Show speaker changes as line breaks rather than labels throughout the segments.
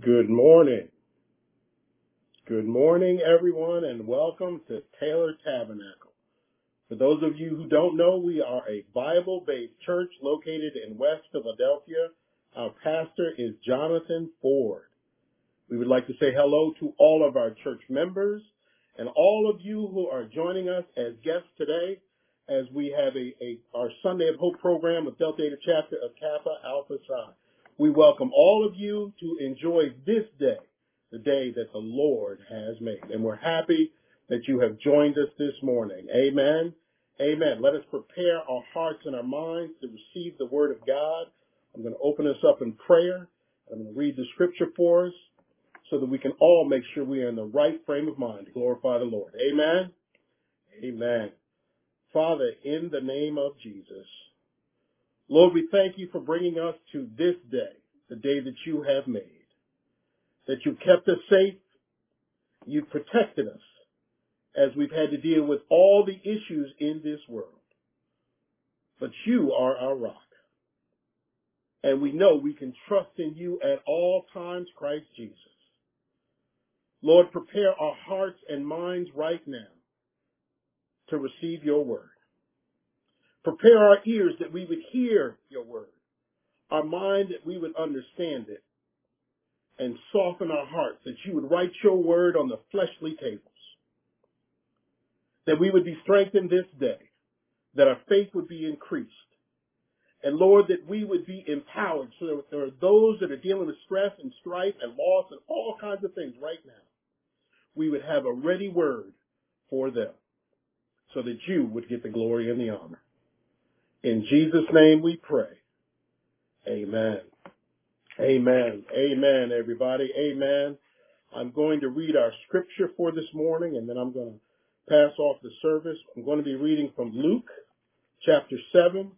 Good morning. Good morning, everyone, and welcome to Taylor Tabernacle. For those of you who don't know, we are a Bible based church located in West Philadelphia. Our pastor is Jonathan Ford. We would like to say hello to all of our church members and all of you who are joining us as guests today as we have a, a our Sunday of Hope program with Delta Eta chapter of Kappa Alpha Psi. We welcome all of you to enjoy this day, the day that the Lord has made. And we're happy that you have joined us this morning. Amen. Amen. Let us prepare our hearts and our minds to receive the word of God. I'm going to open us up in prayer. I'm going to read the scripture for us so that we can all make sure we are in the right frame of mind to glorify the Lord. Amen. Amen. Father, in the name of Jesus, Lord, we thank you for bringing us to this day, the day that you have made, that you kept us safe, you protected us as we've had to deal with all the issues in this world. But you are our rock. And we know we can trust in you at all times, Christ Jesus. Lord, prepare our hearts and minds right now to receive your word. Prepare our ears that we would hear your word, our mind that we would understand it, and soften our hearts that you would write your word on the fleshly tables. That we would be strengthened this day, that our faith would be increased, and Lord, that we would be empowered so that there are those that are dealing with stress and strife and loss and all kinds of things right now. We would have a ready word for them so that you would get the glory and the honor. In Jesus' name we pray. Amen. Amen. Amen, everybody. Amen. I'm going to read our scripture for this morning and then I'm going to pass off the service. I'm going to be reading from Luke chapter 7,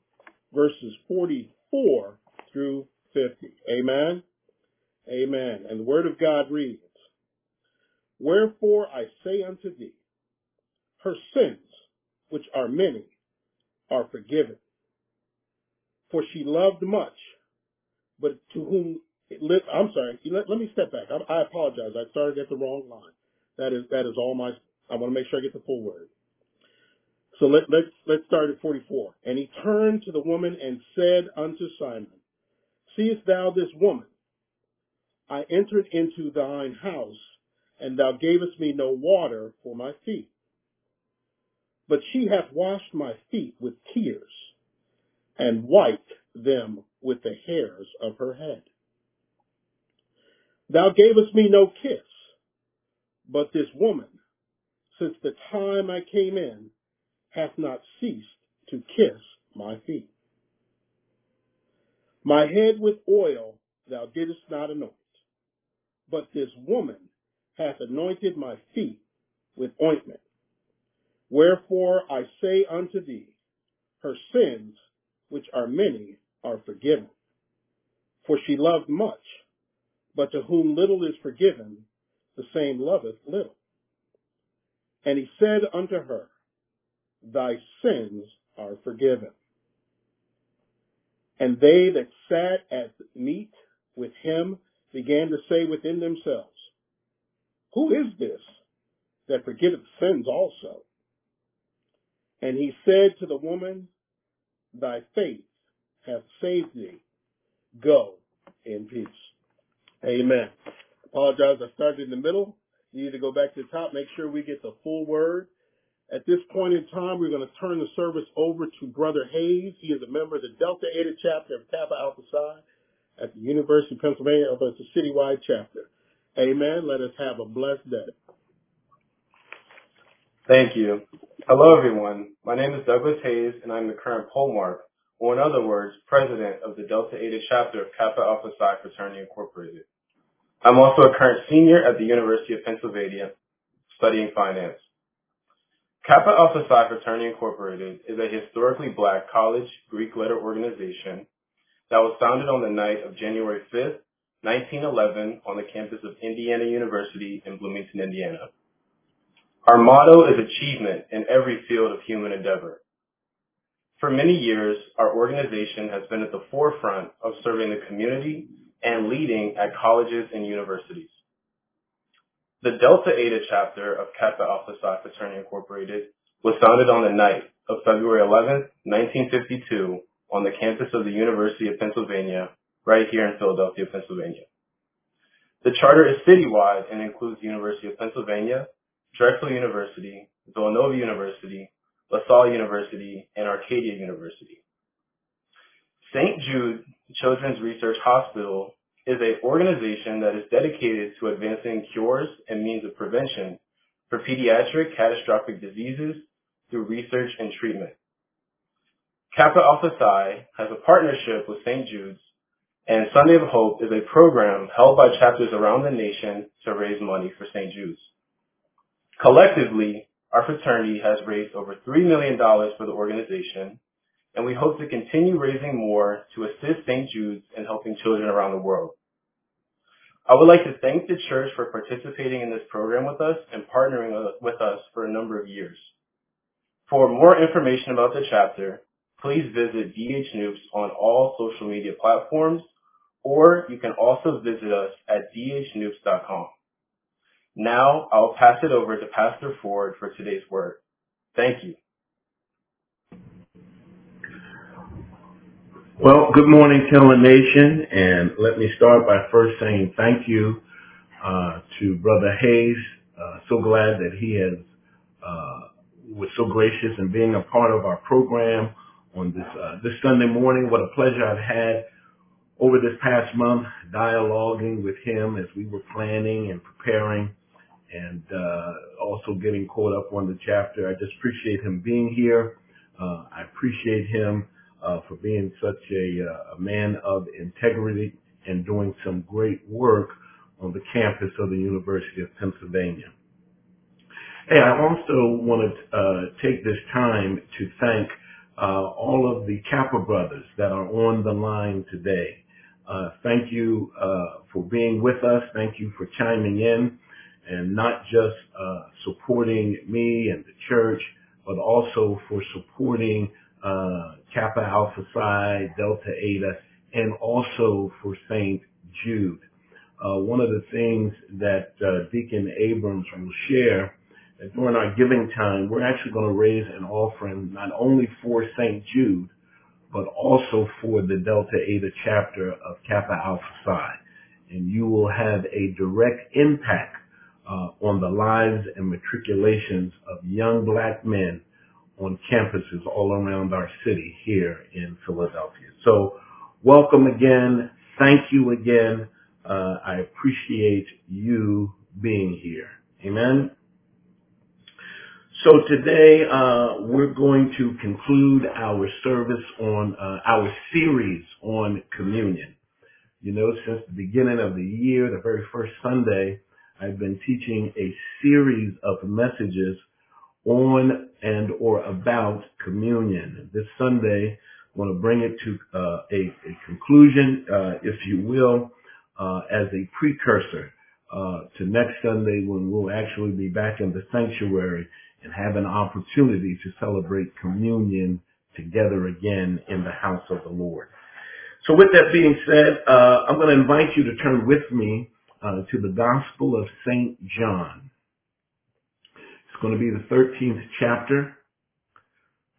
verses 44 through 50. Amen. Amen. And the word of God reads, Wherefore I say unto thee, her sins, which are many, are forgiven. For she loved much, but to whom, it I'm sorry, let, let me step back. I, I apologize. I started at the wrong line. That is, that is all my, I want to make sure I get the full word. So let, let's, let's start at 44. And he turned to the woman and said unto Simon, Seest thou this woman? I entered into thine house, and thou gavest me no water for my feet. But she hath washed my feet with tears, and wiped them with the hairs of her head. Thou gavest me no kiss, but this woman, since the time I came in, hath not ceased to kiss my feet. My head with oil thou didst not anoint, but this woman hath anointed my feet with ointment. Wherefore I say unto thee, her sins, which are many, are forgiven. For she loved much, but to whom little is forgiven, the same loveth little. And he said unto her, Thy sins are forgiven. And they that sat at meat with him began to say within themselves, Who is this that forgiveth sins also? And he said to the woman, Thy faith hath saved thee. Go in peace. Amen. Apologize, I started in the middle. You need to go back to the top, make sure we get the full word. At this point in time, we're going to turn the service over to Brother Hayes. He is a member of the Delta Eta chapter of Kappa Alpha Psi at the University of Pennsylvania, but it's a citywide chapter. Amen. Let us have a blessed day.
Thank you. Hello, everyone. My name is Douglas Hayes, and I'm the current polemarch, or in other words, president of the Delta Eta chapter of Kappa Alpha Psi Fraternity Incorporated. I'm also a current senior at the University of Pennsylvania, studying finance. Kappa Alpha Psi Fraternity Incorporated is a historically black college Greek letter organization that was founded on the night of January 5th, 1911 on the campus of Indiana University in Bloomington, Indiana. Our motto is achievement in every field of human endeavor. For many years, our organization has been at the forefront of serving the community and leading at colleges and universities. The Delta Eta chapter of Kappa Alpha Psi Fraternity Incorporated was founded on the night of February 11, 1952, on the campus of the University of Pennsylvania, right here in Philadelphia, Pennsylvania. The charter is citywide and includes the University of Pennsylvania, Drexel University, Villanova University, LaSalle University, and Arcadia University. St. Jude Children's Research Hospital is an organization that is dedicated to advancing cures and means of prevention for pediatric catastrophic diseases through research and treatment. Kappa Alpha Psi has a partnership with St. Jude's, and Sunday of Hope is a program held by chapters around the nation to raise money for St. Jude's. Collectively, our fraternity has raised over $3 million for the organization, and we hope to continue raising more to assist St. Jude's in helping children around the world. I would like to thank the church for participating in this program with us and partnering with us for a number of years. For more information about the chapter, please visit DH Noops on all social media platforms, or you can also visit us at dhnoops.com. Now I'll pass it over to Pastor Ford for today's word. Thank you.
Well, good morning, Taylor Nation, and let me start by first saying thank you uh, to Brother Hayes. Uh, so glad that he has uh, was so gracious in being a part of our program on this uh, this Sunday morning. What a pleasure I've had over this past month dialoguing with him as we were planning and preparing and uh, also getting caught up on the chapter. I just appreciate him being here. Uh, I appreciate him uh, for being such a, uh, a man of integrity and doing some great work on the campus of the University of Pennsylvania. Hey, I also want to uh, take this time to thank uh, all of the Kappa brothers that are on the line today. Uh, thank you uh, for being with us. Thank you for chiming in and not just uh, supporting me and the church, but also for supporting uh, Kappa Alpha Psi, Delta Eta, and also for St. Jude. Uh, one of the things that uh, Deacon Abrams will share that during our giving time, we're actually going to raise an offering not only for St. Jude, but also for the Delta Eta chapter of Kappa Alpha Psi. And you will have a direct impact uh, on the lives and matriculations of young black men on campuses all around our city here in Philadelphia. So welcome again. Thank you again. Uh, I appreciate you being here. Amen. So today uh, we're going to conclude our service on uh, our series on communion. You know, since the beginning of the year, the very first Sunday, I've been teaching a series of messages on and or about communion. This Sunday, I want to bring it to uh, a, a, conclusion, uh, if you will, uh, as a precursor uh, to next Sunday when we'll actually be back in the sanctuary and have an opportunity to celebrate communion together again in the house of the Lord. So with that being said, uh, I'm going to invite you to turn with me uh, to the Gospel of St. John. It's going to be the 13th chapter,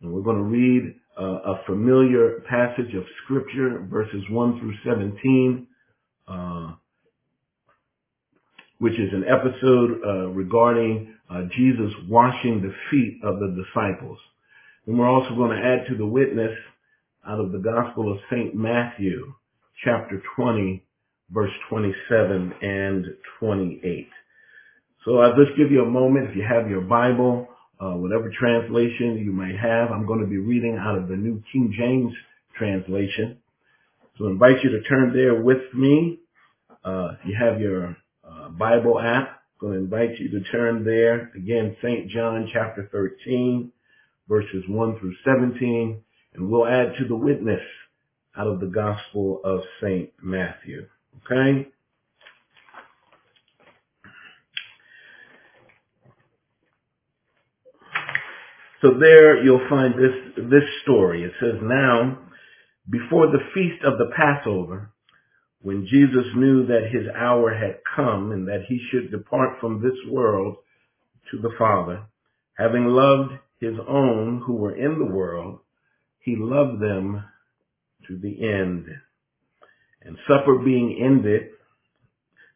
and we're going to read uh, a familiar passage of Scripture, verses 1 through 17, uh, which is an episode uh, regarding uh, Jesus washing the feet of the disciples. And we're also going to add to the witness out of the Gospel of St. Matthew, chapter 20, verse 27 and 28. So I'll just give you a moment if you have your Bible, uh, whatever translation you might have. I'm going to be reading out of the New King James translation. So I invite you to turn there with me. Uh, if you have your uh, Bible app, I'm going to invite you to turn there. Again, St. John chapter 13, verses 1 through 17, and we'll add to the witness out of the Gospel of St. Matthew. Okay? So there you'll find this, this story. It says, Now, before the feast of the Passover, when Jesus knew that his hour had come and that he should depart from this world to the Father, having loved his own who were in the world, he loved them to the end. And supper being ended,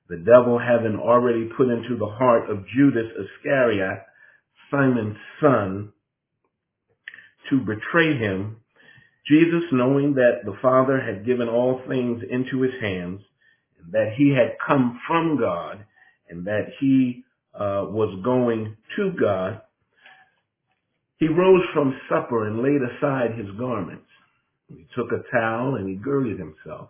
the devil having already put into the heart of Judas Iscariot, Simon's son, to betray him, Jesus, knowing that the Father had given all things into his hands, and that he had come from God, and that he uh, was going to God, he rose from supper and laid aside his garments. He took a towel and he girded himself.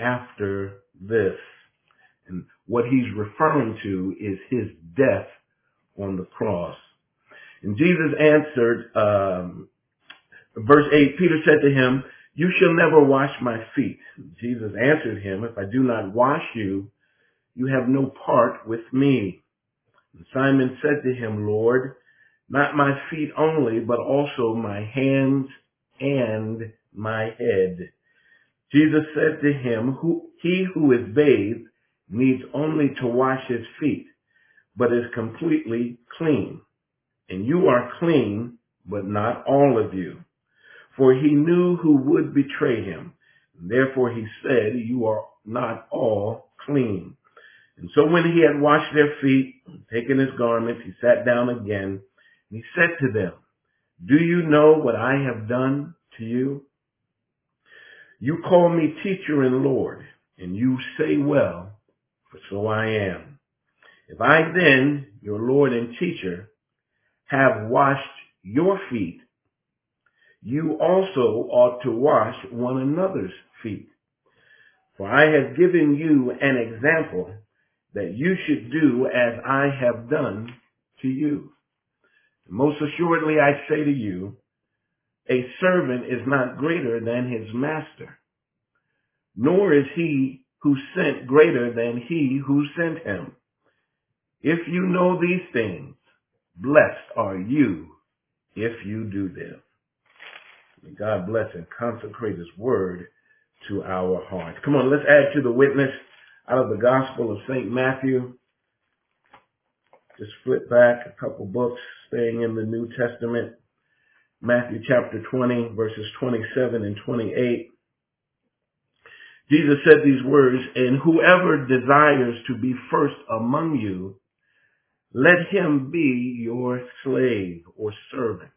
after this. And what he's referring to is his death on the cross. And Jesus answered, um, verse 8, Peter said to him, You shall never wash my feet. Jesus answered him, If I do not wash you, you have no part with me. And Simon said to him, Lord, not my feet only, but also my hands and my head. Jesus said to him, who, He who is bathed needs only to wash his feet, but is completely clean. And you are clean, but not all of you. For he knew who would betray him. Therefore he said, You are not all clean. And so when he had washed their feet, taken his garments, he sat down again, and he said to them, Do you know what I have done to you? You call me teacher and Lord, and you say well, for so I am. If I then, your Lord and teacher, have washed your feet, you also ought to wash one another's feet. For I have given you an example that you should do as I have done to you. Most assuredly I say to you, a servant is not greater than his master, nor is he who sent greater than he who sent him. If you know these things, blessed are you if you do them. May God bless and consecrate his word to our hearts. Come on, let's add to the witness out of the Gospel of St. Matthew. Just flip back a couple books, staying in the New Testament. Matthew chapter 20, verses 27 and 28. Jesus said these words, and whoever desires to be first among you, let him be your slave or servant.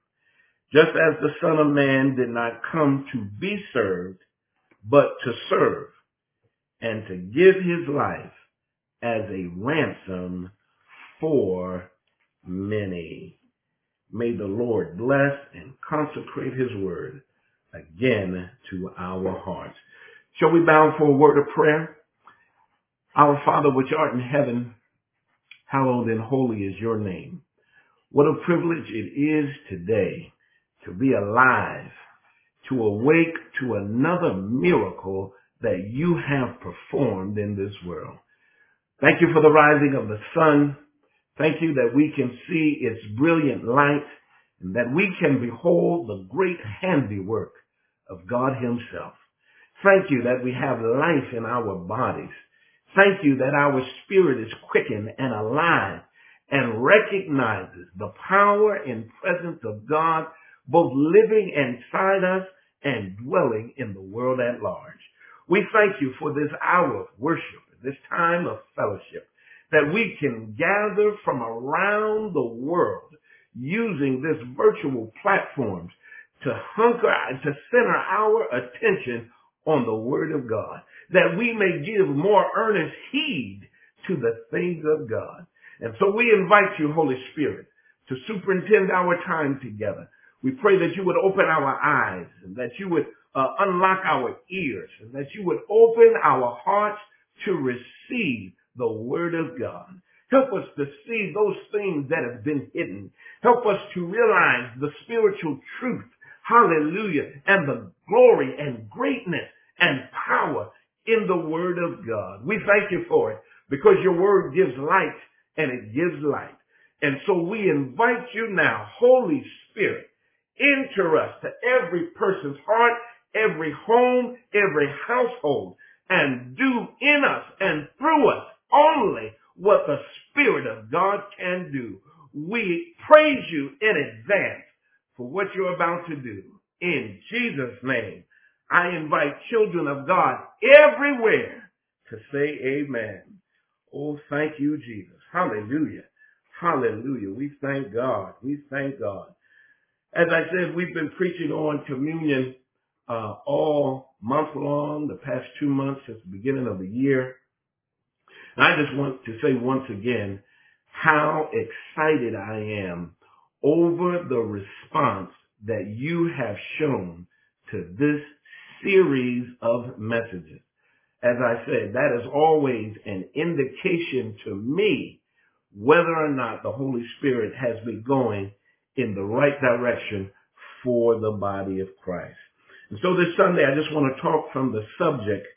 Just as the Son of Man did not come to be served, but to serve and to give his life as a ransom for many. May the Lord bless and consecrate his word again to our hearts. Shall we bow for a word of prayer? Our Father which art in heaven, hallowed and holy is your name. What a privilege it is today to be alive, to awake to another miracle that you have performed in this world. Thank you for the rising of the sun. Thank you that we can see its brilliant light and that we can behold the great handiwork of God himself. Thank you that we have life in our bodies. Thank you that our spirit is quickened and alive and recognizes the power and presence of God both living inside us and dwelling in the world at large. We thank you for this hour of worship, this time of fellowship, that we can gather from around the world using this virtual platforms to hunker, to center our attention on the word of God, that we may give more earnest heed to the things of God. And so we invite you, Holy Spirit, to superintend our time together. We pray that you would open our eyes and that you would uh, unlock our ears and that you would open our hearts to receive the word of God. Help us to see those things that have been hidden. Help us to realize the spiritual truth. Hallelujah. And the glory and greatness and power in the word of God. We thank you for it because your word gives light and it gives light. And so we invite you now, Holy Spirit, enter us to every person's heart, every home, every household, and do in us and through us only what the Spirit of God can do. We praise you in advance for what you're about to do. In Jesus' name, I invite children of God everywhere to say amen. Oh, thank you, Jesus. Hallelujah. Hallelujah. We thank God. We thank God. As I said, we've been preaching on communion uh, all month long, the past two months since the beginning of the year. And I just want to say once again how excited I am over the response that you have shown to this series of messages. As I said, that is always an indication to me whether or not the Holy Spirit has been going in the right direction for the body of Christ. And so this Sunday, I just want to talk from the subject,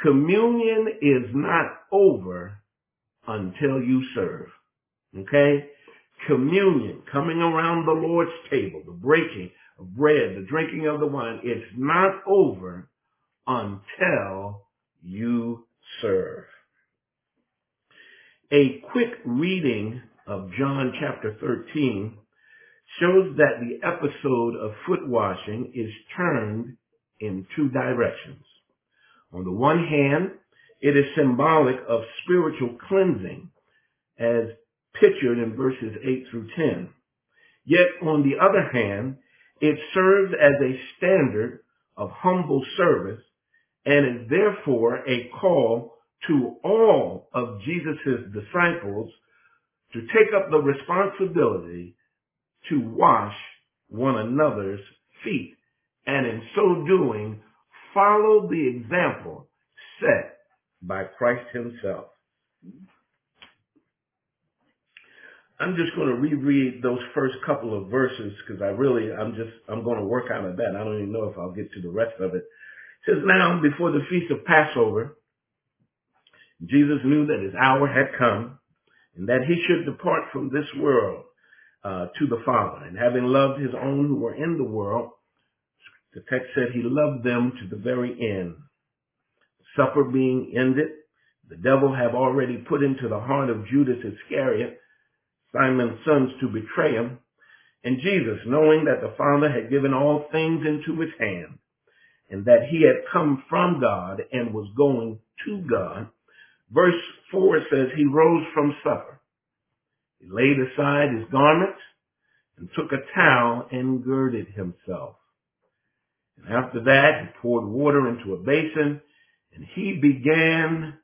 communion is not over until you serve. Okay? Communion, coming around the Lord's table, the breaking of bread, the drinking of the wine, it's not over until you serve. A quick reading of John chapter 13 shows that the episode of foot washing is turned in two directions. On the one hand, it is symbolic of spiritual cleansing as pictured in verses 8 through 10. Yet on the other hand, it serves as a standard of humble service and is therefore a call to all of Jesus' disciples to take up the responsibility to wash one another's feet and in so doing follow the example set by Christ himself. I'm just going to reread those first couple of verses because I really, I'm just, I'm going to work out of that. I don't even know if I'll get to the rest of it. It says, now before the feast of Passover, Jesus knew that his hour had come and that he should depart from this world uh, to the Father. And having loved his own who were in the world, the text said he loved them to the very end. Supper being ended, the devil have already put into the heart of Judas Iscariot, Simon's sons, to betray him. And Jesus, knowing that the Father had given all things into his hand, and that he had come from God and was going to God, verse 4 says he rose from supper he laid aside his garments and took a towel and girded himself. And after that, he poured water into a basin and he began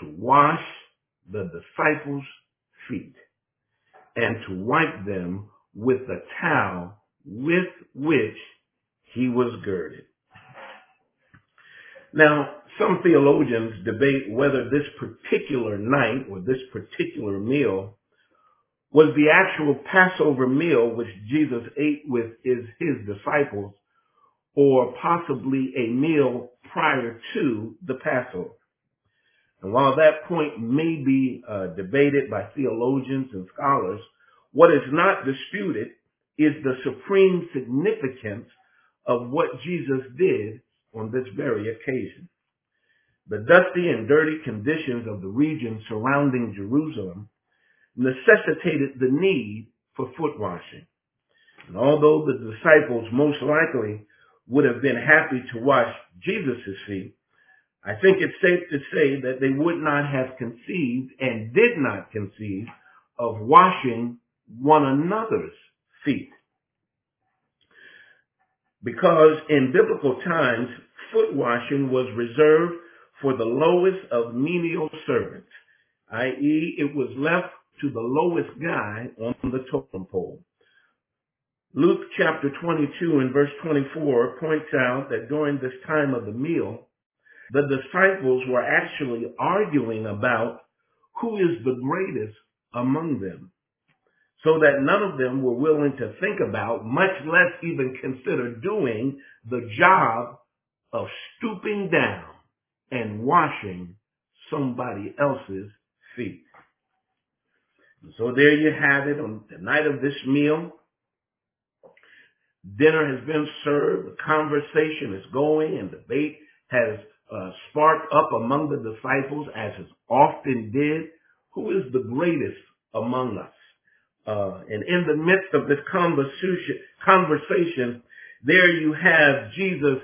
to wash the disciples' feet and to wipe them with the towel with which he was girded. Now, some theologians debate whether this particular night or this particular meal was the actual Passover meal which Jesus ate with his, his disciples or possibly a meal prior to the Passover. And while that point may be uh, debated by theologians and scholars, what is not disputed is the supreme significance of what Jesus did on this very occasion. The dusty and dirty conditions of the region surrounding Jerusalem necessitated the need for foot washing. And although the disciples most likely would have been happy to wash Jesus' feet, I think it's safe to say that they would not have conceived and did not conceive of washing one another's feet. Because in biblical times, foot washing was reserved for the lowest of menial servants, i.e., it was left to the lowest guy on the totem pole. Luke chapter 22 and verse 24 points out that during this time of the meal, the disciples were actually arguing about who is the greatest among them. So that none of them were willing to think about, much less even consider doing the job of stooping down and washing somebody else's feet. So there you have it on the night of this meal. Dinner has been served, the conversation is going, and debate has uh, sparked up among the disciples, as it often did. Who is the greatest among us? Uh, and in the midst of this conversation, conversation, there you have Jesus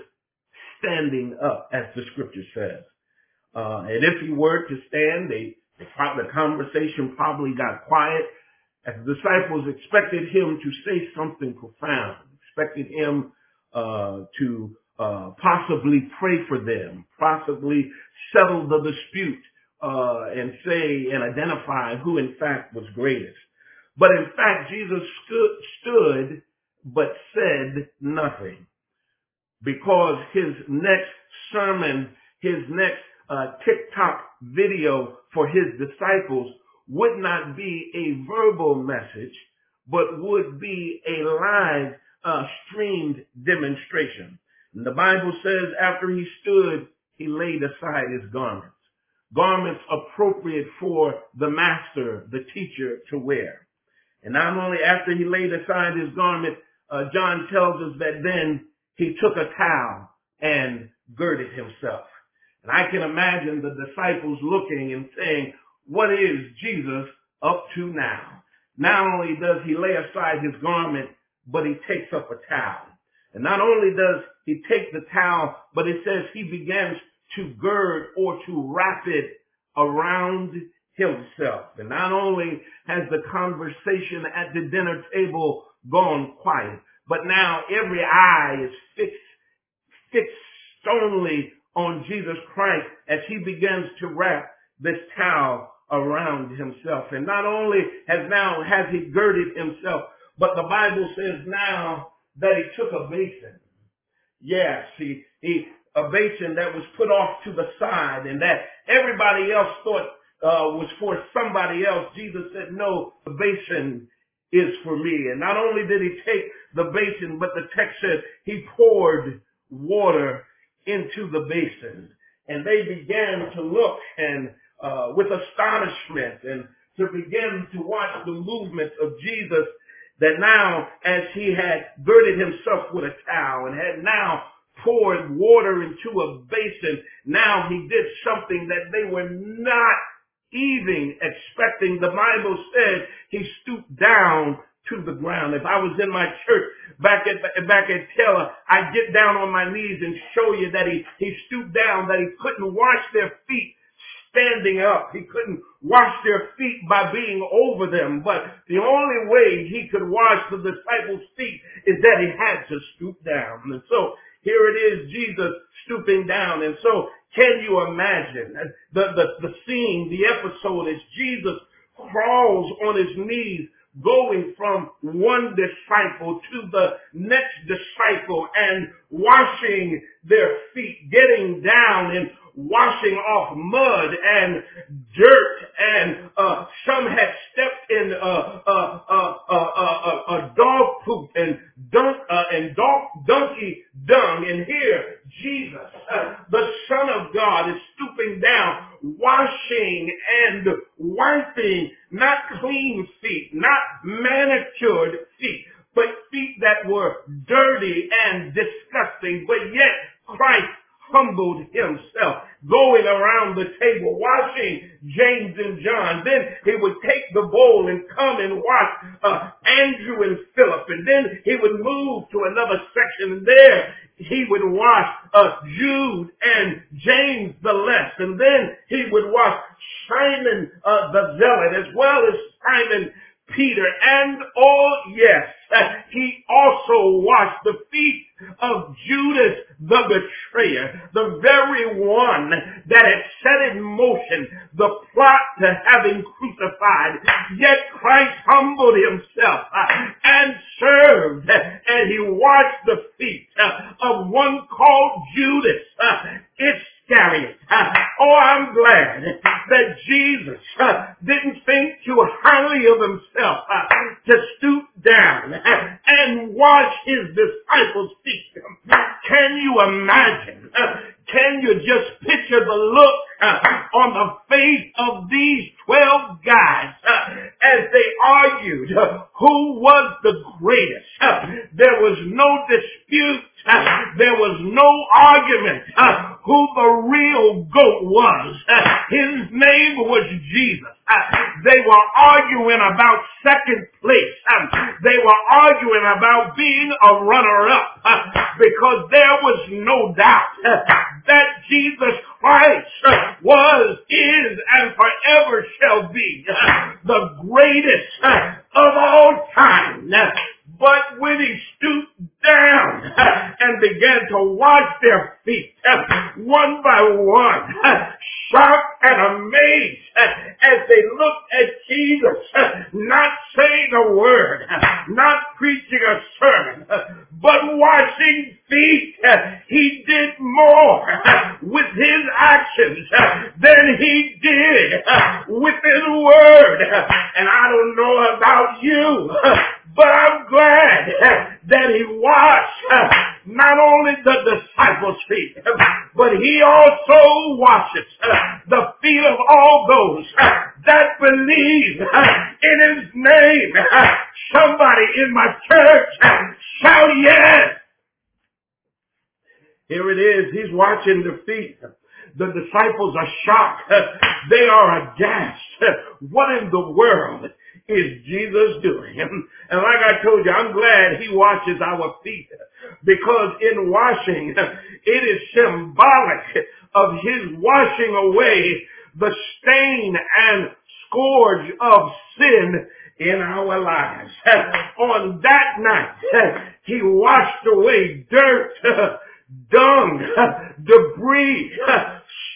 standing up, as the scripture says. Uh, and if he were to stand, they, the conversation probably got quiet as the disciples expected him to say something profound, expected him uh, to uh, possibly pray for them, possibly settle the dispute, uh, and say and identify who in fact was greatest. But in fact, Jesus stood, stood but said nothing because his next sermon, his next uh, TikTok video for his disciples would not be a verbal message, but would be a live uh, streamed demonstration. And the Bible says after he stood, he laid aside his garments. Garments appropriate for the master, the teacher to wear. And not only after he laid aside his garment, uh, John tells us that then he took a towel and girded himself. And I can imagine the disciples looking and saying, what is Jesus up to now? Not only does he lay aside his garment, but he takes up a towel. And not only does he takes the towel, but it says he begins to gird or to wrap it around himself. And not only has the conversation at the dinner table gone quiet, but now every eye is fixed, fixed only on Jesus Christ as he begins to wrap this towel around himself. And not only has now, has he girded himself, but the Bible says now that he took a basin. Yes, he, he, a basin that was put off to the side and that everybody else thought uh, was for somebody else. Jesus said, no, the basin is for me. And not only did he take the basin, but the text says he poured water into the basin. And they began to look and uh, with astonishment and to begin to watch the movements of Jesus that now as he had girded himself with a towel and had now poured water into a basin, now he did something that they were not even expecting. The Bible said he stooped down to the ground. If I was in my church back at back at Taylor, I'd get down on my knees and show you that he, he stooped down, that he couldn't wash their feet standing up. He couldn't wash their feet by being over them. But the only way he could wash the disciples' feet is that he had to stoop down. And so here it is, Jesus stooping down. And so can you imagine the, the, the scene, the episode as Jesus crawls on his knees going from one disciple to the next disciple and washing their feet, getting down and washing off mud and dirt and uh, some had stepped in uh, uh, uh, uh, uh dog poop and dunk and dog, donkey dung. And here Jesus, the Son of God is stooping down, washing and wiping not clean feet, not manicured feet, but feet that were dirty and disgusting, but yet Christ humbled himself, going around the table, washing James and John. Then he would take the bowl and come and wash uh, Andrew and Philip. And then he would move to another section. And there he would wash uh, Jude and James the less. And then he would wash Simon uh, the zealot as well as Simon Peter. And oh yes, he also washed the feet of Judas the betrayer, the very one that had set in motion the plot to have him crucified. Yet Christ humbled himself uh, and served and he washed the feet uh, of one called Judas. Uh, it's Iscariot. Uh, oh, I'm glad that Jesus uh, didn't think too highly of himself uh, to stoop down and wash his disciples' feet. Can you imagine? Can you just picture the look uh, on the face of these 12 guys uh, as they argued uh, who was the greatest? There was no dispute. There was no argument who the real goat was. His name was Jesus. They were arguing about second place. They were arguing about being a runner-up because there was no doubt that Jesus Christ was, is, and forever shall be the greatest of all time. But when he stooped down and began to wash their feet one by one, shocked and amazed as they looked at Jesus, not saying a word, not preaching a sermon, but washing feet. He did more with his actions than he did with his word. And I don't know about you, but I'm glad that he washed not only the disciples' feet, but he also washes the feet of all those that believe in his name. Somebody in my church shout yes. Here it is. He's watching the feet. The disciples are shocked. They are aghast. What in the world is Jesus doing? And like I told you, I'm glad he washes our feet because in washing, it is symbolic of his washing away the stain and scourge of sin in our lives. On that night, he washed away dirt, dung, debris,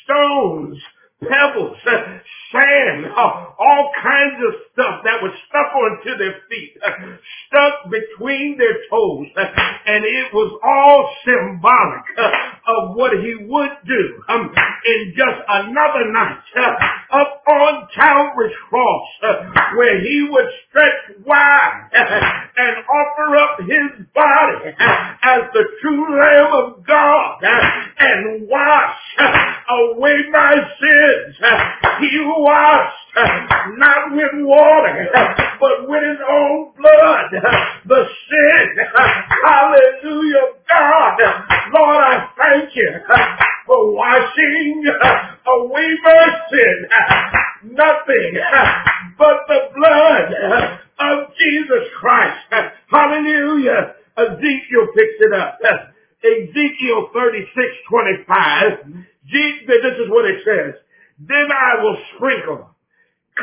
stones, pebbles, sand, all kinds of stuff that was stuck onto their feet, stuck between their toes. And it was all symbolic of what he would do in just another night up on Calvary's cross where he would stretch wide and offer up his body as the true Lamb of God and wash away my He washed not with water, but with his own blood. The sin. Hallelujah, God. Lord, I thank you for washing away my sin. Nothing but the blood of Jesus Christ. Hallelujah. Ezekiel picks it up. Ezekiel 36, 25. This is what it says. Then I will sprinkle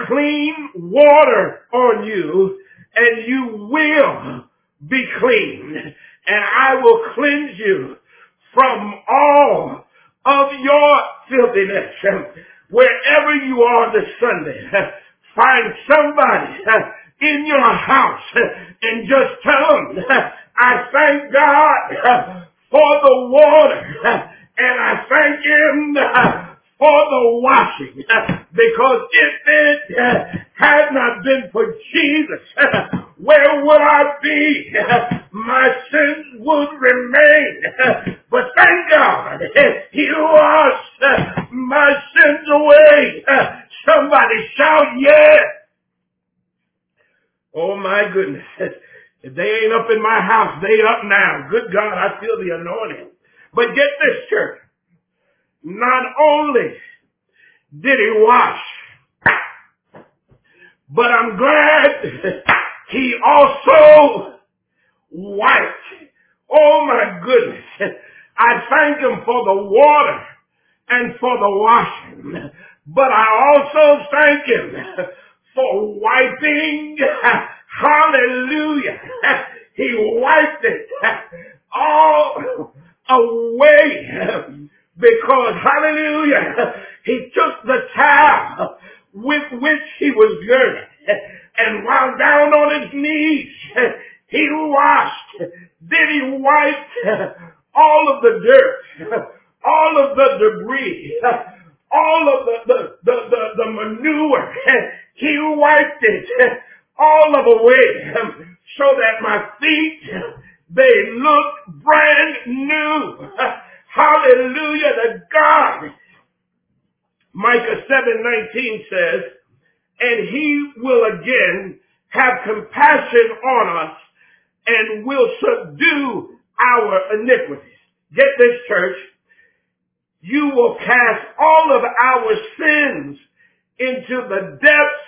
clean water on you and you will be clean and I will cleanse you from all of your filthiness. Wherever you are this Sunday, find somebody in your house and just tell them, I thank God for the water and I thank him for the washing because if it eh, had not been for Jesus, eh, where would I be? Eh, my sins would remain. But thank God, He washed my sins away. Somebody shout yes. Oh my goodness. If they ain't up in my house, they up now. Good God, I feel the anointing. But get this, church. Not only did he wash, but I'm glad he also wiped. Oh my goodness. I thank him for the water and for the washing, but I also thank him for wiping. Hallelujah. He wiped it all away because hallelujah, he took the towel with which he was girded and while down on his knees, he washed, then he wiped all of the dirt all of the debris, all of the, the, the, the, the manure. He wiped it all of away so that my feet, they look brand new. Hallelujah to God. Micah 7:19 says, and he will again have compassion on us and will subdue our iniquities. Get this church. You will cast all of our sins into the depths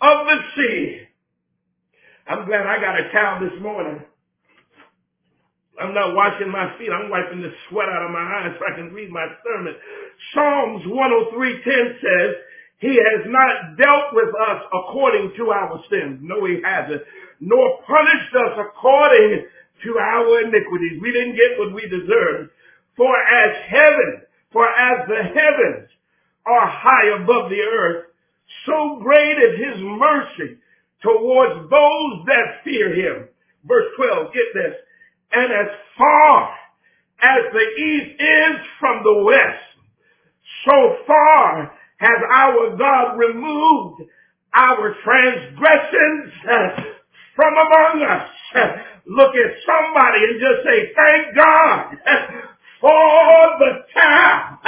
of the sea. I'm glad I got a towel this morning. I'm not washing my feet. I'm wiping the sweat out of my eyes so I can read my sermon. Psalms 103.10 says, He has not dealt with us according to our sins. No, He hasn't. Nor punished us according to our iniquities. We didn't get what we deserved. For as heaven, for as the heavens are high above the earth, so great is His mercy towards those that fear Him. Verse 12, get this and as far as the east is from the west, so far has our God removed our transgressions uh, from among us. Look at somebody and just say, thank God for the time.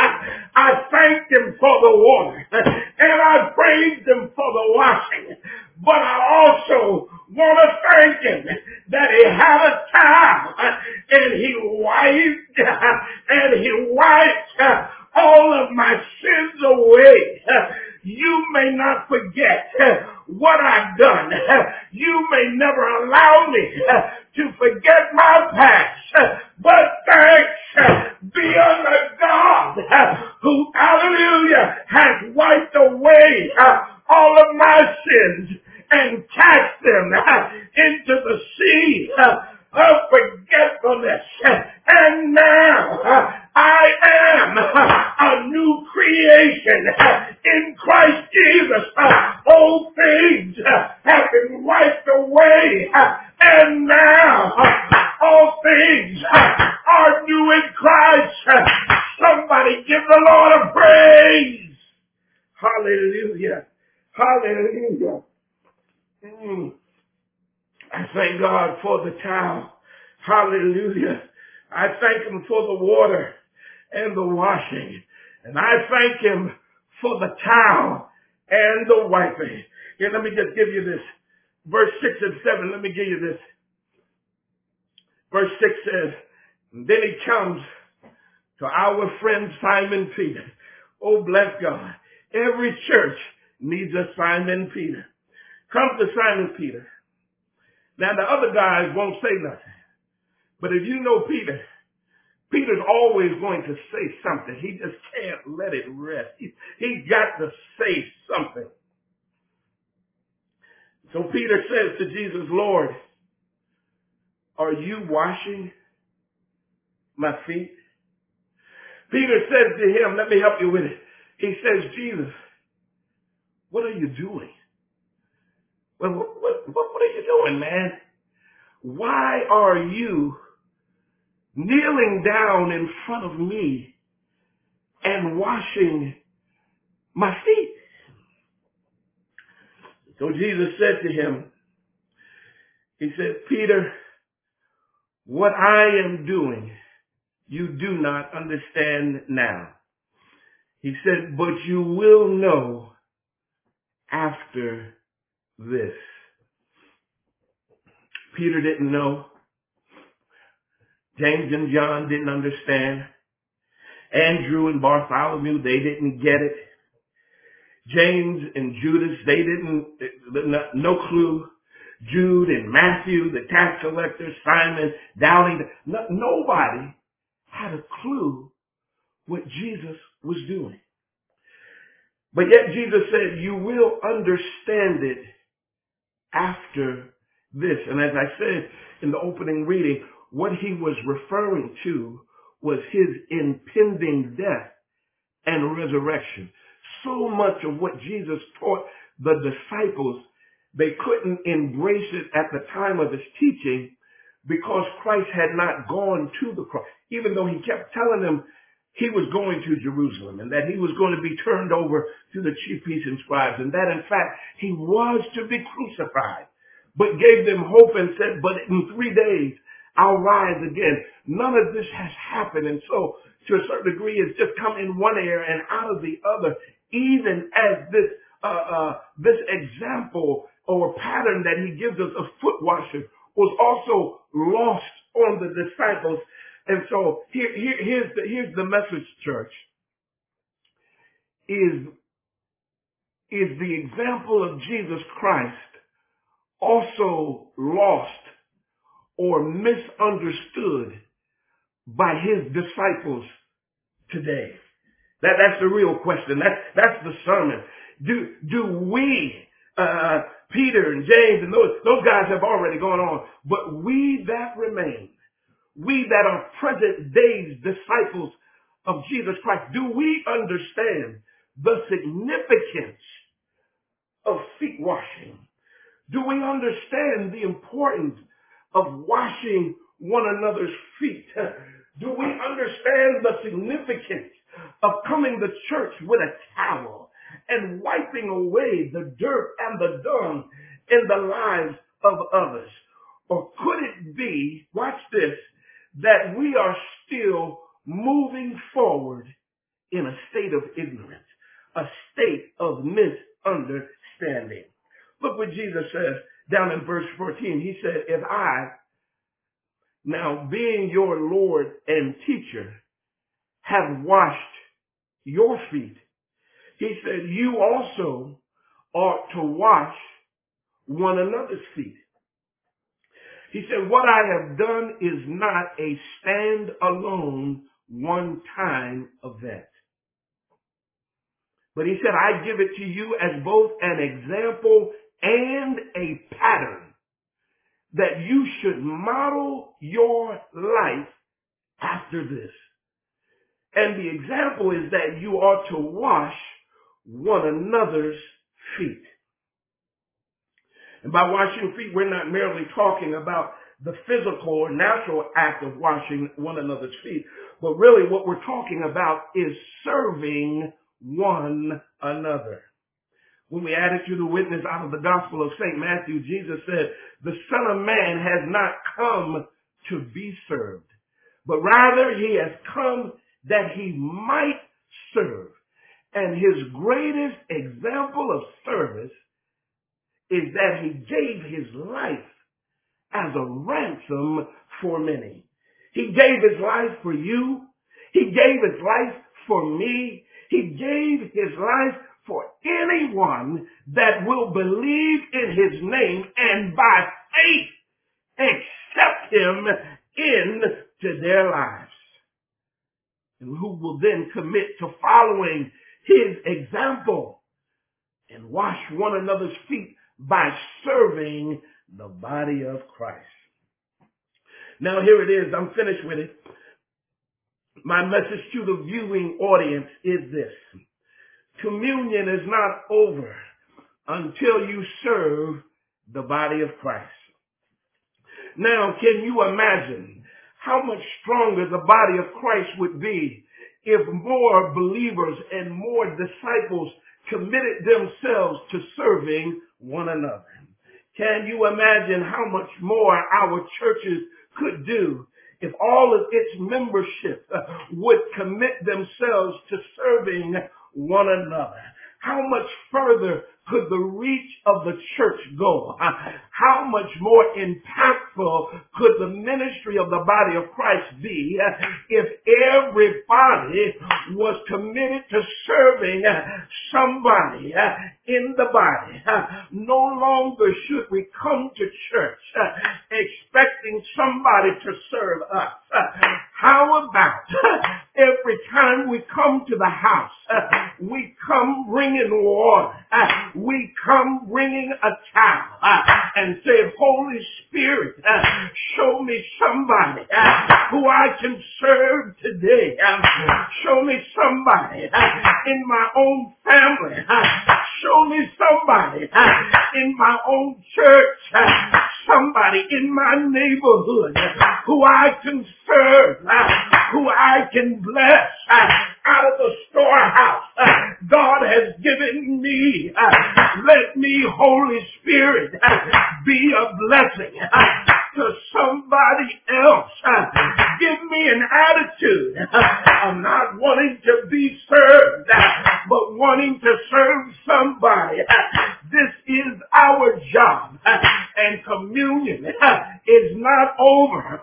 I thanked him for the water and I praised him for the washing. But I also want to thank him that he had a time and he wiped and he wiped all of my sins away. You may not forget what I've done. You may never allow me to forget my past. But thanks be unto God who, hallelujah, has wiped away all of my sins and cast them into the sea of forgetfulness. And now uh, I am uh, a new creation in Christ Jesus. Uh, old things have been wiped away and now all things are new in Christ. Somebody give the Lord a praise. Hallelujah. Hallelujah. Mm. I thank God for the towel. Hallelujah. I thank him for the water and the washing. And I thank him for the towel and the wiping. Here, let me just give you this. Verse 6 and 7, let me give you this. Verse 6 says, then he comes to our friend Simon Peter. Oh, bless God. Every church needs a Simon Peter. Come to Simon Peter. Now the other guys won't say nothing. But if you know Peter, Peter's always going to say something. He just can't let it rest. He, he's got to say something. So Peter says to Jesus, Lord, are you washing my feet? Peter says to him, let me help you with it. He says, Jesus, what are you doing? Well, what, what, what are you doing, man? Why are you kneeling down in front of me and washing my feet? So Jesus said to him, he said, Peter, what I am doing, you do not understand now. He said, but you will know after this. Peter didn't know. James and John didn't understand. Andrew and Bartholomew, they didn't get it. James and Judas, they didn't, no clue. Jude and Matthew, the tax collector, Simon, doubting, no, nobody had a clue what Jesus was doing. But yet Jesus said, you will understand it after this. And as I said in the opening reading, what he was referring to was his impending death and resurrection. So much of what Jesus taught the disciples, they couldn't embrace it at the time of his teaching because Christ had not gone to the cross. Even though he kept telling them, he was going to Jerusalem and that he was going to be turned over to the chief priests and scribes and that in fact he was to be crucified, but gave them hope and said, but in three days I'll rise again. None of this has happened. And so to a certain degree, it's just come in one ear and out of the other, even as this, uh, uh, this example or pattern that he gives us of foot washing was also lost on the disciples and so here, here, here's the here's the message, church. Is is the example of Jesus Christ also lost or misunderstood by his disciples today? That that's the real question. That that's the sermon. Do do we uh, Peter and James and those those guys have already gone on, but we that remain we that are present days disciples of Jesus Christ, do we understand the significance of feet washing? Do we understand the importance of washing one another's feet? Do we understand the significance of coming to church with a towel and wiping away the dirt and the dung in the lives of others? Or could it be, watch this, that we are still moving forward in a state of ignorance, a state of misunderstanding. Look what Jesus says down in verse 14. He said, if I, now being your Lord and teacher, have washed your feet, he said, you also ought to wash one another's feet. He said, what I have done is not a stand-alone one-time event. But he said, I give it to you as both an example and a pattern that you should model your life after this. And the example is that you are to wash one another's feet. And by washing feet, we're not merely talking about the physical or natural act of washing one another's feet, but really what we're talking about is serving one another. When we added to the witness out of the Gospel of St. Matthew, Jesus said, the Son of Man has not come to be served, but rather he has come that he might serve. And his greatest example of service is that he gave his life as a ransom for many. He gave his life for you. He gave his life for me. He gave his life for anyone that will believe in his name and by faith accept him into their lives. And who will then commit to following his example and wash one another's feet by serving the body of Christ. Now here it is. I'm finished with it. My message to the viewing audience is this. Communion is not over until you serve the body of Christ. Now, can you imagine how much stronger the body of Christ would be if more believers and more disciples committed themselves to serving one another. Can you imagine how much more our churches could do if all of its membership would commit themselves to serving one another? How much further could the reach of the church go? How much more impactful could the ministry of the body of Christ be if everybody was committed to serving somebody in the body? No longer should we come to church expecting somebody to serve us. How about every time we come to the house, we come bringing water we come bringing a towel uh, and say, Holy Spirit, uh, show me somebody uh, who I can serve today. Um, show me somebody in my own family. Show me somebody ah. in my own church, somebody in my neighborhood who I can serve, who I can bless out of the storehouse God has given me. Let me, Holy Spirit, be a blessing to somebody else. Uh, give me an attitude uh, of not wanting to be served, uh, but wanting to serve somebody. This is our job. And communion is not over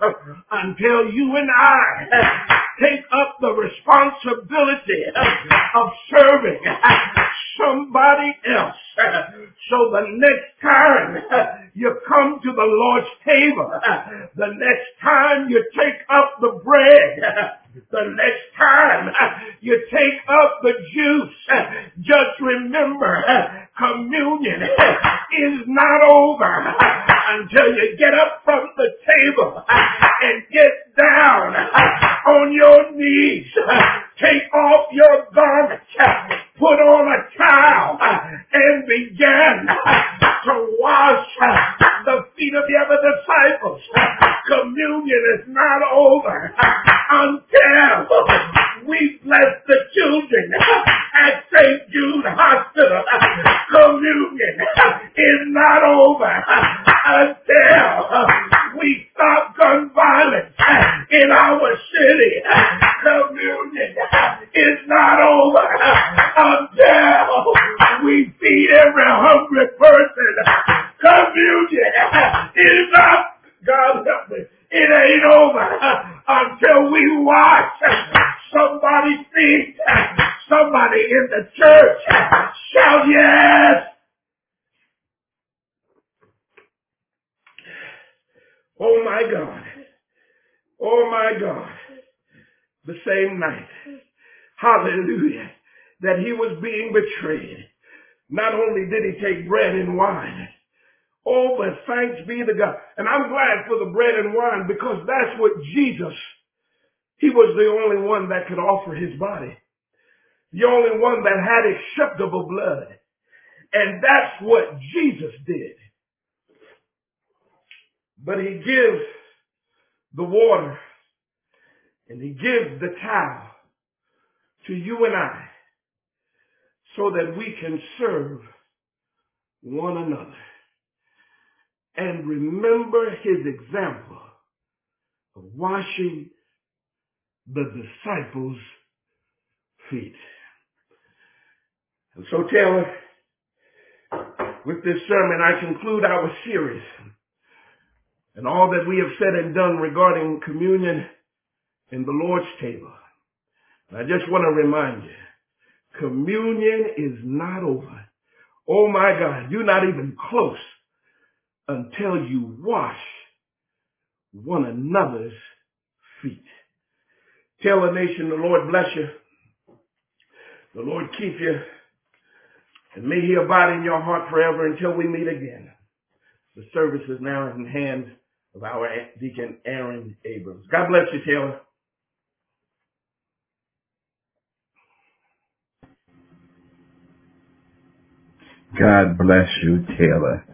until you and I take up the responsibility of serving somebody else. So the next time you come to the Lord's table, the next time you take up the bread, the next time you take up the juice, just remember communion is not over until you get up from the table and get down on your knees. Take off your garments, put on a towel, and begin to wash the feet of the other disciples. Communion is not over until we bless the children at St. Jude Hospital. Communion is not over until we stop gun violence in our city. Communion is not over until we feed every hungry person. Communion is not, God help me, it ain't over until we watch somebody's feet. Somebody in the church shout yes. Oh my God. Oh my God. The same night. Hallelujah. That he was being betrayed. Not only did he take bread and wine. Oh, but thanks be to God. And I'm glad for the bread and wine because that's what Jesus, he was the only one that could offer his body. The only one that had acceptable blood. And that's what Jesus did. But he gives the water and he gives the towel to you and I so that we can serve one another. And remember his example of washing the disciples' feet. And so Taylor, with this sermon, I conclude our series and all that we have said and done regarding communion in the Lord's table. I just want to remind you, communion is not over. Oh my God, you're not even close until you wash one another's feet. Taylor Nation, the Lord bless you. The Lord keep you. And may he abide in your heart forever until we meet again. The service is now in the hands of our deacon Aaron Abrams. God bless you, Taylor.
God bless you, Taylor.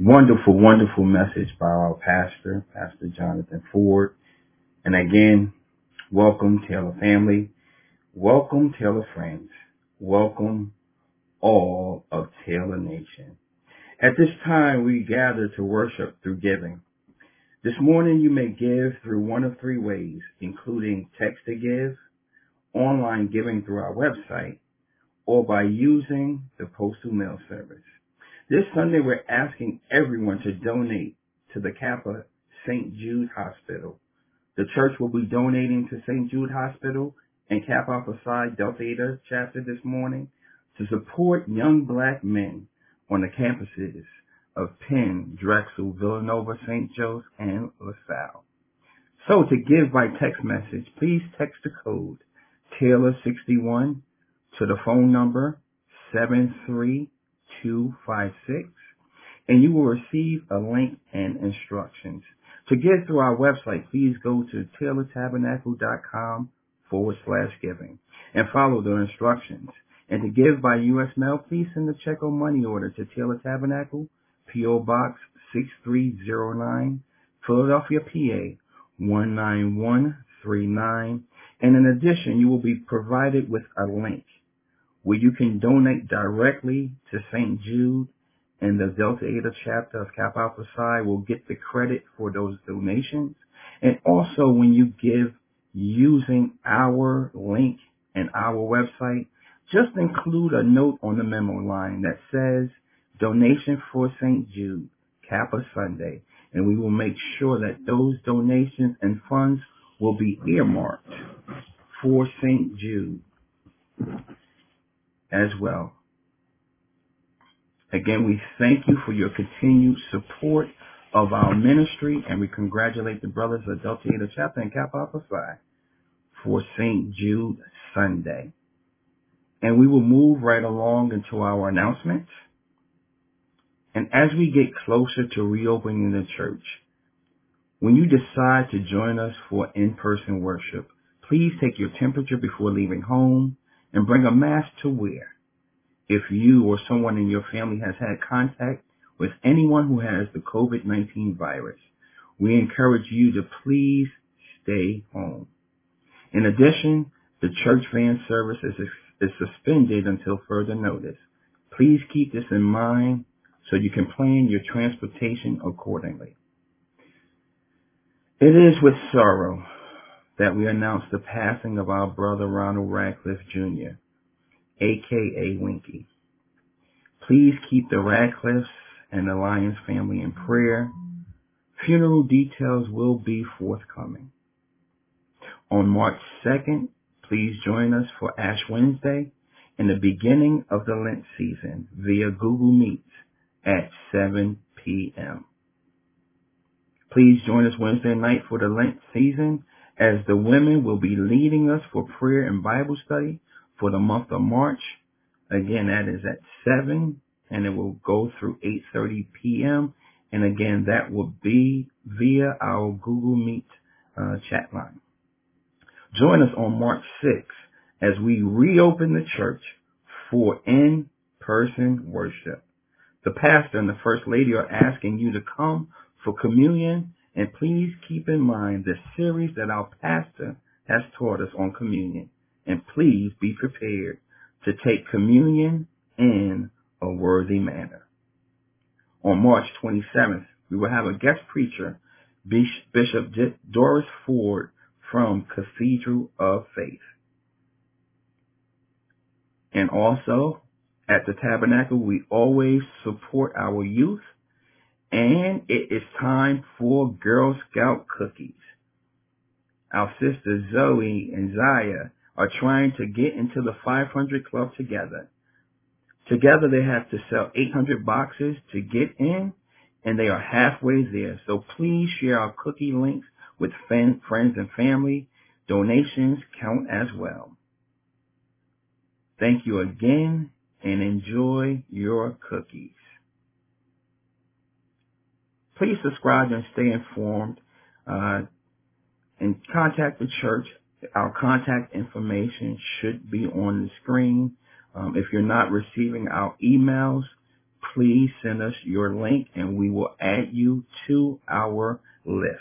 Wonderful, wonderful message by our pastor, Pastor Jonathan Ford. And again, welcome, Taylor family. Welcome, Taylor friends. Welcome, all of Taylor Nation. At this time, we gather to worship through giving. This morning, you may give through one of three ways, including text to give, online giving through our website, or by using the postal mail service. This Sunday, we're asking everyone to donate to the Kappa St. Jude Hospital. The church will be donating to St. Jude Hospital and Kappa Alpha Psi Delta Eta chapter this morning to support young black men on the campuses of Penn, Drexel, Villanova, St. Joe's, and LaSalle. So to give by text message, please text the code Taylor61 to the phone number 73256 and you will receive a link and instructions. To get through our website, please go to taylortabernacle.com forward slash giving and follow the instructions. And to give by U.S. mail, please send a check or money order to Taylor Tabernacle, P.O. Box 6309, Philadelphia, PA 19139. And in addition, you will be provided with a link where you can donate directly to St. Jude and the Delta Eta chapter of Kappa Alpha Psi will get the credit for those donations. And also when you give using our link and our website, just include a note on the memo line that says donation for St. Jude, Kappa Sunday, and we will make sure that those donations and funds will be earmarked for St. Jude as well. Again, we thank you for your continued support of our ministry, and we congratulate the brothers of Delta Eta Chapter and Kappa Alpha Psi for St. Jude Sunday. And we will move right along into our announcements. And as we get closer to reopening the church, when you decide to join us for in-person worship, please take your temperature before leaving home and bring a mask to wear. If you or someone in your family has had contact with anyone who has the COVID-19 virus, we encourage you to please stay home. In addition, the church van service is, is suspended until further notice. Please keep this in mind so you can plan your transportation accordingly. It is with sorrow that we announce the passing of our brother Ronald Radcliffe Jr., aka Winky. Please keep the Radcliffes and the Lyons family in prayer. Funeral details will be forthcoming. On March 2nd, please join us for Ash Wednesday in the beginning of the Lent season via Google Meet at 7 p.m. Please join us Wednesday night for the Lent season as the women will be leading us for prayer and Bible study for the month of March. Again, that is at 7 and it will go through 8.30 p.m. And again, that will be via our Google Meet uh, chat line. Join us on March 6th as we reopen the church for in-person worship. The pastor and the first lady are asking you to come for communion and please keep in mind the series that our pastor has taught us on communion. And please be prepared to take communion in a worthy manner. On March 27th, we will have a guest preacher, Bishop Doris Ford from Cathedral of Faith. And also, at the Tabernacle, we always support our youth, and it is time for Girl Scout cookies. Our sisters Zoe and Zaya are trying to get into the 500 Club together. Together they have to sell 800 boxes to get in, and they are halfway there. So please share our cookie links with friends and family. Donations count as well. Thank you again and enjoy your cookies. Please subscribe and stay informed uh, and contact the church. Our contact information should be on the screen. Um, if you're not receiving our emails, please send us your link and we will add you to our list.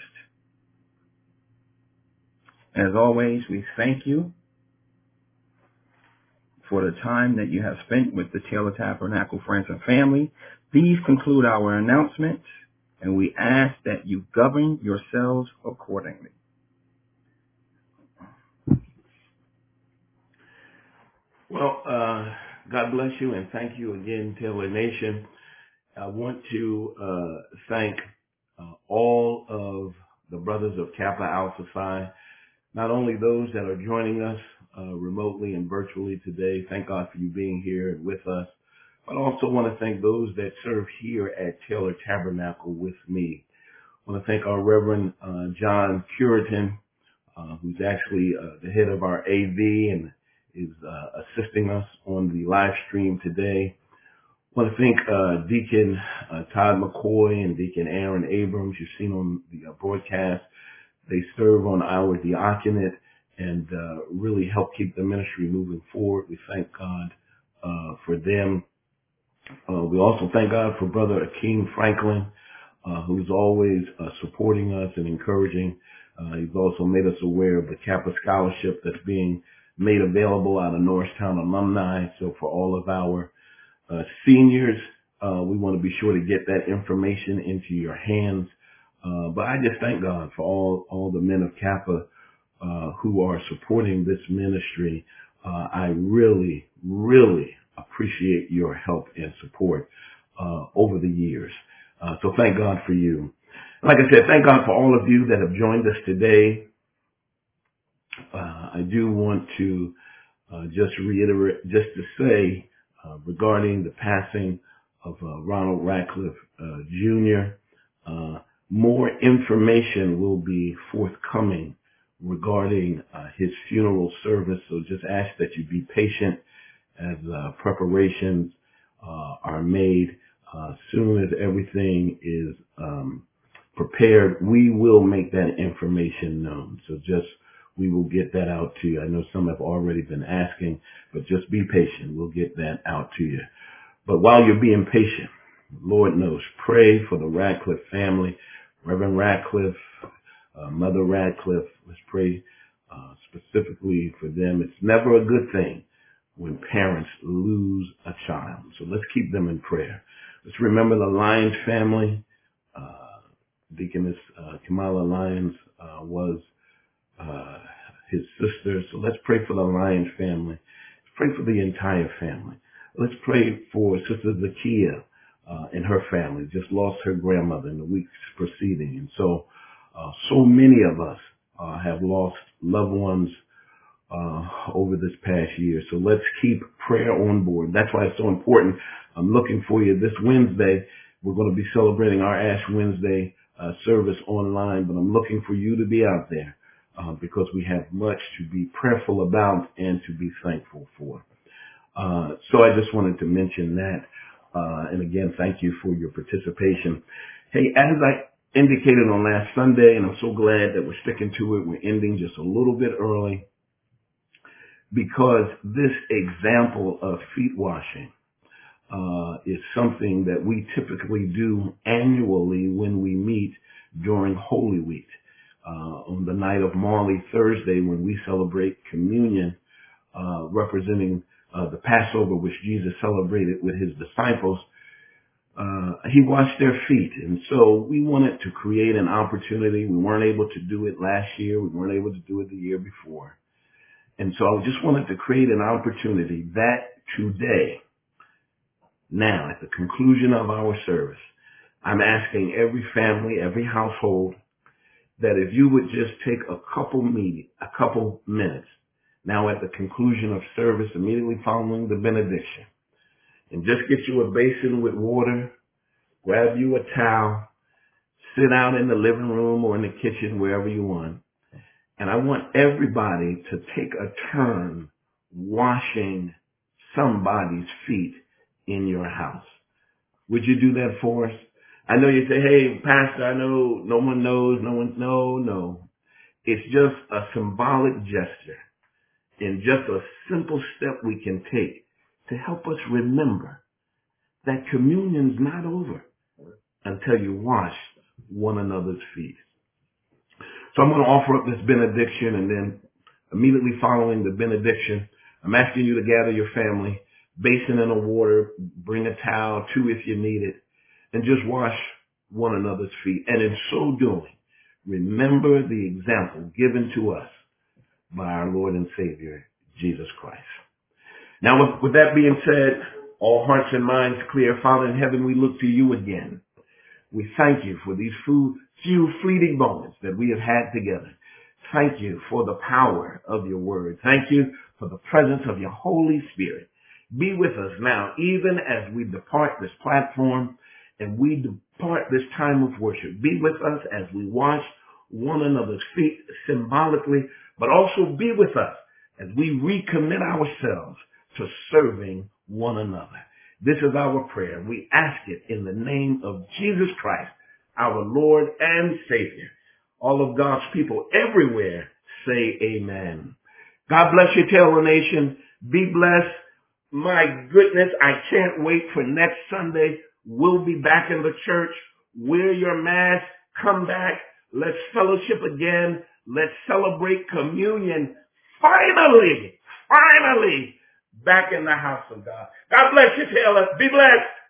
As always, we thank you for the time that you have spent with the Taylor Tabernacle friends and family. These conclude our announcements, and we ask that you govern yourselves accordingly.
Well, uh, God bless you and thank you again, Taylor Nation. I want to uh, thank uh, all of the brothers of Kappa Alpha Psi, not only those that are joining us uh, remotely and virtually today. Thank God for you being here and with us. But I also want to thank those that serve here at Taylor Tabernacle with me. I want to thank our Reverend uh, John Curitan, uh, who's actually the head of our AV and is uh, assisting us on the live stream today. I want to thank uh, Deacon uh, Todd McCoy and Deacon Aaron Abrams. You've seen on the uh, broadcast. They serve on our diaconate and uh, really help keep the ministry moving forward. We thank God uh, for them. Uh, we also thank God for Brother Akeem Franklin, uh, who's always uh, supporting us and encouraging. Uh, he's also made us aware of the Kappa Scholarship that's being made available out of Norristown alumni. So for all of our uh, seniors, uh, we want to be sure to get that information into your hands. But I just thank God for all, all the men of Kappa who are supporting this ministry. I really, really appreciate your help and support uh, over the years. Uh, so thank God for you. Like I said, thank God for all of you that have joined us today. Uh, I do want to uh, just reiterate, just to say uh, regarding the passing of uh, Ronald Radcliffe uh, Jr., uh, more information will be forthcoming regarding his funeral service. So just ask that you be patient as preparations are made. As soon as everything is um, prepared, we will make that information known. So just we will get that out to you. I know some have already been asking, but just be patient. We'll get that out to you. But while you're being patient, Lord knows, pray for the Radcliffe family, Reverend Radcliffe, uh, Mother Radcliffe. Let's pray uh, specifically for them. It's never a good thing when parents lose a child. So let's keep them in prayer. Let's remember the Lyons family. Uh, Deaconess uh, Kamala Lyons uh, was uh, his sister. So let's pray for the Lyons family. Let's pray for the entire family. Let's pray for Sister Zakia uh, and her family. Just lost her grandmother in the weeks preceding. And so, uh, so many of us uh, have lost loved ones uh, over this past year. So let's keep prayer on board. That's why it's so important. I'm looking for you this Wednesday. We're going to be celebrating our Ash Wednesday uh, service online, but I'm looking for you to be out there uh, because we have much to be prayerful about and to be thankful for. Uh, so I just wanted to mention that. Uh, and again, thank you for your participation. Hey, as I indicated on last Sunday, and I'm so glad that we're sticking to it, we're ending just a little bit early because this example of feet washing uh, is something that we typically do annually when we meet during Holy Week. Uh, on the night of Maundy Thursday, when we celebrate communion, uh, representing uh, the Passover, which Jesus celebrated with his disciples, uh, he washed their feet. And so we wanted to create an opportunity. We weren't able to do it last year. We weren't able to do it the year before. And so I just wanted to create an opportunity that today, now at the conclusion of our service, I'm asking every family, every household, that if you would just take a couple meeting, a couple minutes, now at the conclusion of service, immediately following the benediction, and just get you a basin with water, grab you a towel, sit out in the living room or in the kitchen, wherever you want. And I want everybody to take a turn washing somebody's feet in your house. Would you do that for us? I know you say, hey, pastor, I know no one knows, no one, no, no. It's just a symbolic gesture and just a simple step we can take to help us remember that communion's not over until you wash one another's feet. So I'm going to offer up this benediction and then immediately following the benediction, I'm asking you to gather your family, basin in the water, bring a towel, two if you need it, and just wash one another's feet. And in so doing, remember the example given to us by our Lord and Savior, Jesus Christ. Now, with, with that being said, all hearts and minds clear. Father in heaven, we look to you again. We thank you for these few, few fleeting moments that we have had together. Thank you for the power of your word. Thank you for the presence of your Holy Spirit. Be with us now, even as we depart this platform and we depart this time of worship. Be with us as we wash one another's feet symbolically, but also be with us as we recommit ourselves to serving one another. This is our prayer. We ask it in the name of Jesus Christ, our Lord and Savior. All of God's people everywhere say amen. God bless you, Taylor Nation. Be blessed. my goodness, I can't wait for next Sunday. We'll be back in the church. Wear your mask. Come back. Let's fellowship again. Let's celebrate communion. Finally, finally, back in the house of God. God bless you, Taylor. Be blessed.